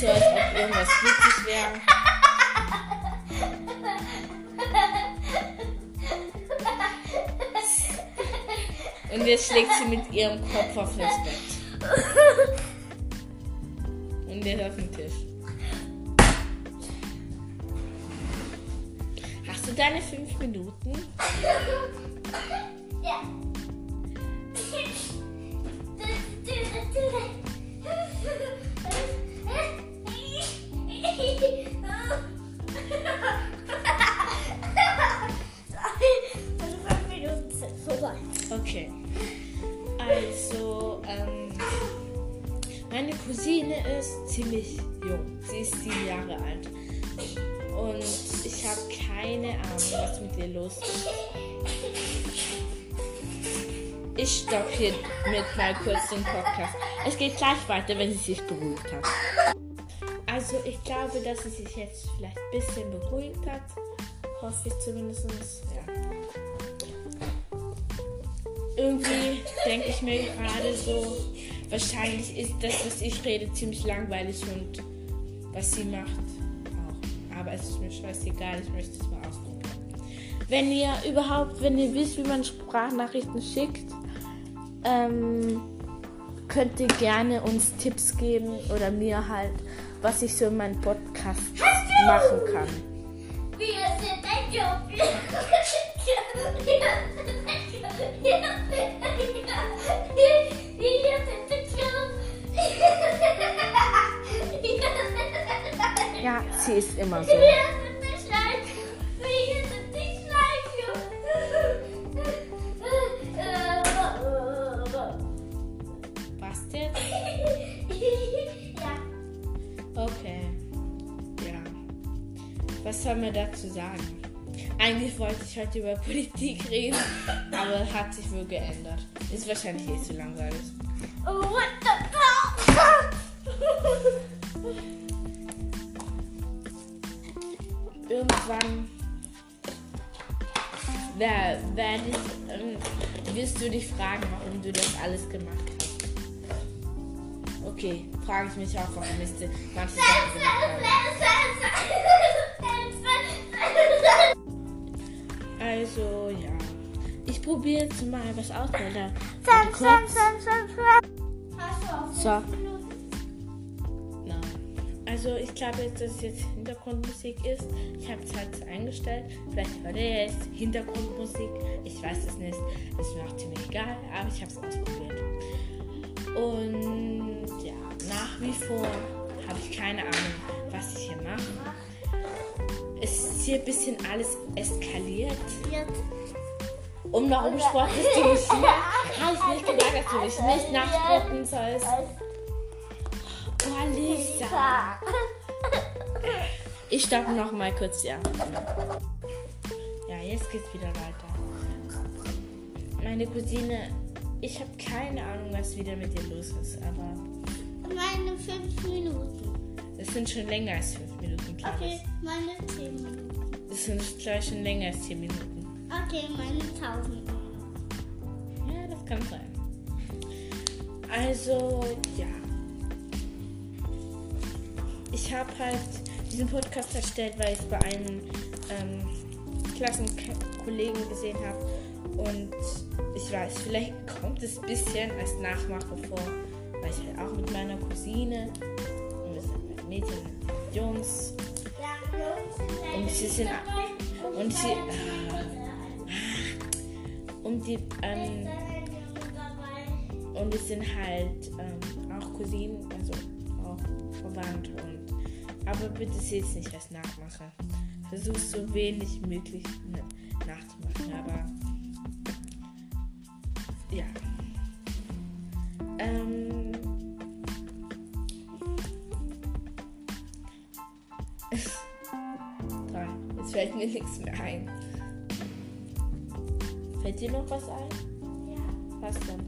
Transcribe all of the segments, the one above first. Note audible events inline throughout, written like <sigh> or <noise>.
so, als ob irgendwas witzig wäre. Und jetzt schlägt sie mit ihrem Kopf auf das Bett. Und jetzt auf den Tisch. Hast du deine fünf Minuten? Ja. Okay. Also, ähm, meine Cousine ist ziemlich jung. Sie ist sieben Jahre alt. Und ich habe keine Ahnung, was mit ihr los ist. Ich stoppe hier mit mal kurz den Podcast. Es geht gleich weiter, wenn sie sich beruhigt hat. Also ich glaube, dass sie sich jetzt vielleicht ein bisschen beruhigt hat. Hoffe ich zumindest. Ja. Irgendwie denke ich mir gerade so, wahrscheinlich ist das, was ich rede, ziemlich langweilig und was sie macht auch. Aber es ist mir scheißegal, ich möchte es mal ausprobieren. Wenn ihr überhaupt, wenn ihr wisst, wie man Sprachnachrichten schickt, ähm, könnt ihr gerne uns Tipps geben oder mir halt, was ich so in meinem Podcast machen kann. Wir sind ein <laughs> Job. Ja, sie ist immer so. Jetzt? Ja. Okay. Ja. Was soll man dazu sagen? Eigentlich wollte ich heute über Politik reden, aber hat sich wohl geändert. Ist wahrscheinlich eh zu langweilig. What the fuck? Irgendwann wer, wer dich, ähm, wirst du dich fragen, warum du das alles gemacht hast. Okay, frage ich mich auch, warum ich manche Sachen gemacht habe. Also ja. Probiere jetzt mal was aus, Alter. Warte kurz. So. Nein. Also ich glaube jetzt, dass es jetzt Hintergrundmusik ist. Ich habe es halt eingestellt. Vielleicht hört ihr jetzt Hintergrundmusik. Ich weiß es nicht. Ist mir auch ziemlich egal, aber ich habe es ausprobiert. Und ja, nach wie vor habe ich keine Ahnung, was ich hier mache. Es ist hier ein bisschen alles eskaliert. Und warum spottest du mich hier? Habe ich nicht gesagt, dass du mich nicht nachspotten sollst. Oh, Lisa. Ich stoppe noch mal kurz, ja. Ja, jetzt geht's wieder weiter. Meine Cousine, ich habe keine Ahnung, was wieder mit ihr los ist, aber Meine fünf Minuten. es sind schon länger als fünf Minuten, klar. Okay, meine zehn Minuten. Es sind gleich schon länger als zehn Minuten. Okay, meine tausend. Ja, das kann sein. Also, ja. Ich habe halt diesen Podcast erstellt, weil ich es bei einem ähm, Klassenkollegen gesehen habe. Und ich weiß, vielleicht <laughs> kommt es ein bisschen als Nachmache vor, weil ich halt auch mit meiner Cousine und wir sind mit Mädchen und Jungs und sie sind und sie und die ähm, und wir sind halt ähm, auch Cousinen, also auch verwandt und aber bitte seht es nicht als Nachmache. Versuch so wenig möglich nachzumachen, aber ja. Ähm, <laughs> jetzt fällt mir nichts mehr ein. Fällt dir noch was ein? Ja. Was denn?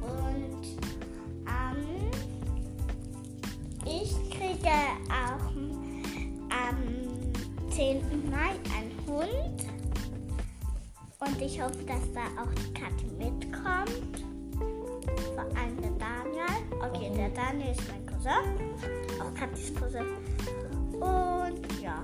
Und ich kriege auch am 10. Mai einen Hund. Und ich hoffe, dass da auch die Katze mitkommt. Vor allem der Daniel. Okay, der Daniel ist mein Cousin. Auch Cousin. Und ja,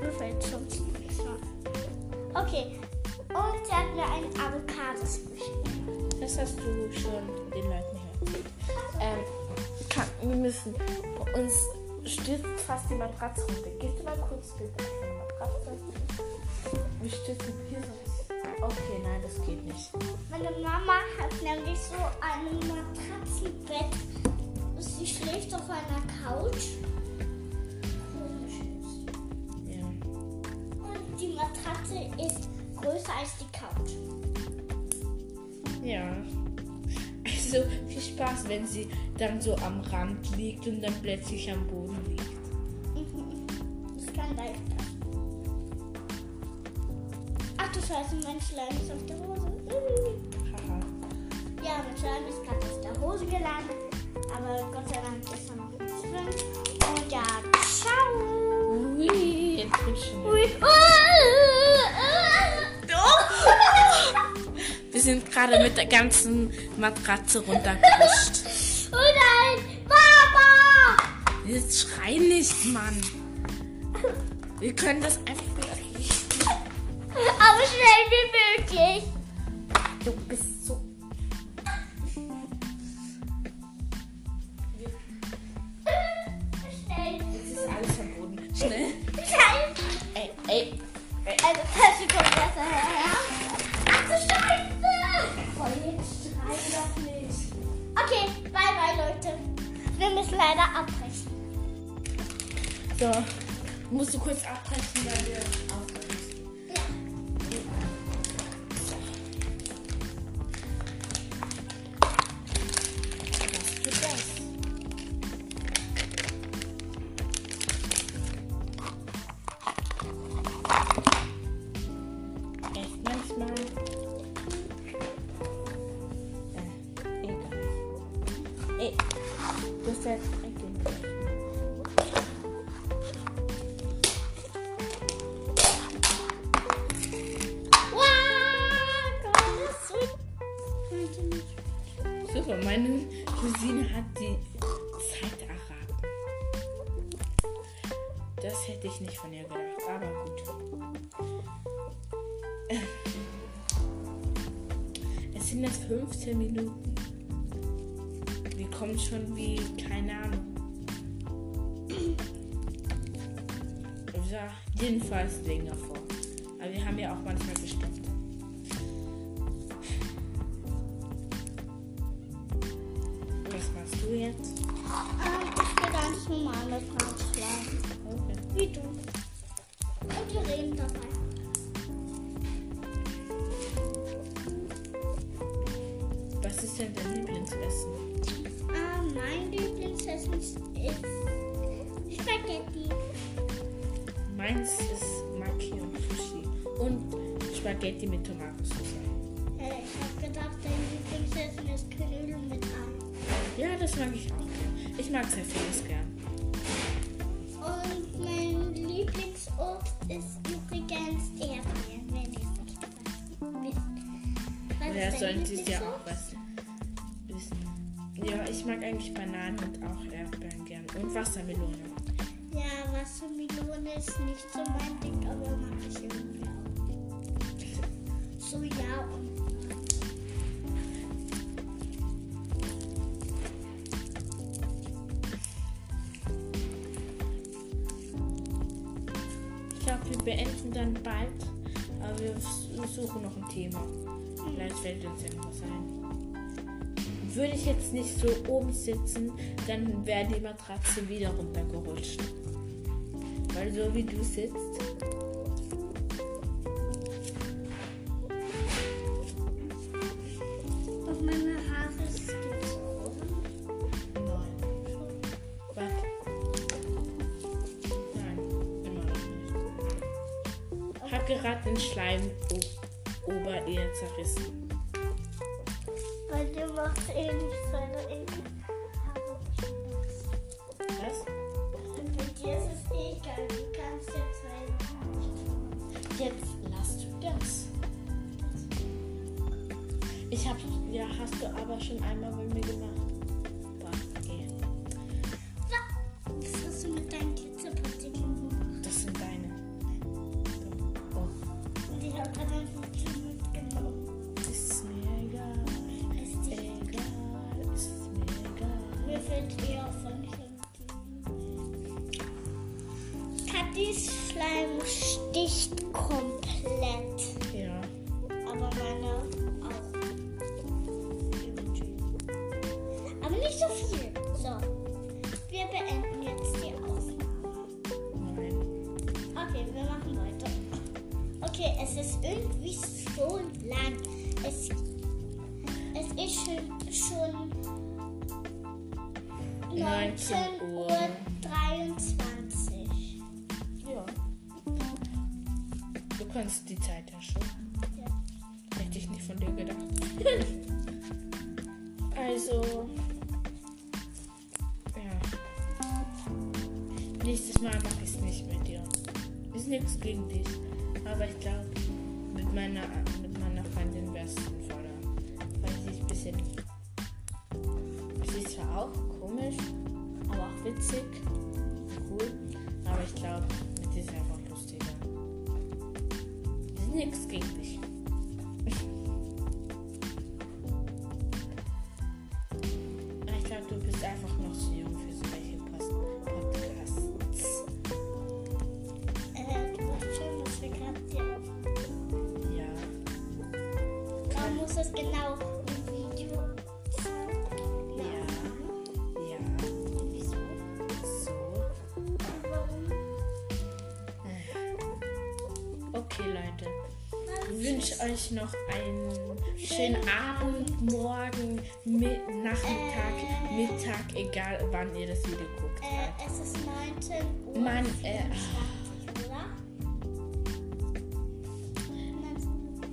mir fällt sonst nichts mehr. Okay, und sie hat mir einen Avocados geschickt. Das hast du schon den Leuten erzählt. Ähm, kann, wir müssen bei uns stürzt fast die Matratze runter. Gehst du mal kurz bitte auf die Matratze? Wir stürzen hier so. Okay, nein, das geht nicht. Meine Mama hat nämlich so ein Matratzenbett. Sie schläft auf einer Couch. Komisch ist. Ja. Und die Matratze ist größer als die Couch. Ja. Also viel Spaß, wenn sie dann so am Rand liegt und dann plötzlich am Boden liegt. <laughs> Das kann leicht sein. Ach du Scheiße, mein Schleim ist auf der Hose. Haha. Ja, mein Schleim ist gerade auf der Hose gelandet. Aber Gott sei Dank ist er noch drin. Und ja, ciao. Ui, jetzt wird's schon. Ui. Wir sind gerade mit der ganzen Matratze runtergerutscht. Oh nein, Papa! Jetzt schrei nicht, Mann. Wir können das einfach nicht. Aber schnell wie möglich. So. Musst du kurz abbrechen, weil wir aufhören müssen. Echt manchmal. Äh. Ey, du hast jetzt meine Cousine hat die Zeit erraten. Das hätte ich nicht von ihr gedacht, aber gut. Es sind jetzt 15 Minuten. Wir kommen schon wie, keine Ahnung. Jedenfalls länger vor. Aber wir haben ja auch manchmal gestoppt. Du jetzt? Ich will ganz normal mit Franz schlafen. Okay. Wie du. Und wir reden dabei. Was ist denn dein Lieblingsessen? Ah, mein Lieblingsessen ist Spaghetti. Meins ist Maki und Sushi. Und Spaghetti mit Tomatensauce. Äh, ich habe gedacht, dein Lieblingsessen ist Knödel mit das mag ich auch gern. Ich mag sehr vieles gern. Und mein Lieblingsobst ist übrigens Erdbeeren, wenn es nicht. Was Ja, sie es ja auch was wissen. Ja, ich mag eigentlich Bananen und auch Erdbeeren gern. Und Wassermelone. Ja, Wassermelone ist nicht so mein Ding, aber mag ich irgendwie auch. So ja und beenden dann bald. Aber wir suchen noch ein Thema. Vielleicht fällt uns ja noch ein. Würde ich jetzt nicht so oben sitzen, dann wäre die Matratze wieder runtergerutscht. Weil so wie du sitzt, gerade den Schleim o- Oberehe zerrissen. Weil du machst eh nicht seine Enkel. Was? Bei dir ist es egal, du kannst jetzt halt. Jetzt lass du das. Ich hab, ja, hast du aber schon einmal bei mir gemacht. Katis Schleim sticht komplett. Ja. Aber meine auch. Aber nicht so viel. So. Wir beenden jetzt die Aufnahme. Nein. Okay, wir machen weiter. Okay, es ist irgendwie so lang. Es, es ist schon, schon 19 19 Uhr. Kannst die Zeit ja schon. Hätte ich nicht von dir gedacht. <laughs> also. Ja. Nächstes Mal mache ich es nicht mit dir. Ist nichts gegen dich. Aber ich glaube, mit meiner, mit meiner Freundin wäre es sinnvoller. Weil sie ist ein bisschen. Sie ist zwar auch komisch, aber auch witzig. Cool. Aber ich glaube, mit dir nichts gegen dich. Ich glaube, du bist einfach noch zu jung für solche Podcasts. Äh, du weißt schon, was wir gerade hier Ja. Man muss es genau im Video Ja. Ja. Wieso? So. Warum? Okay, Leute. Ich wünsche euch noch einen schönen Abend, Morgen, Mi Nachmittag, Mittag, egal wann ihr das Video guckt. Äh, es ist 19 Uhr. Mann, äh, 24, oder?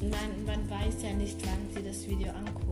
19 man, man weiß ja nicht, wann sie das Video angucken.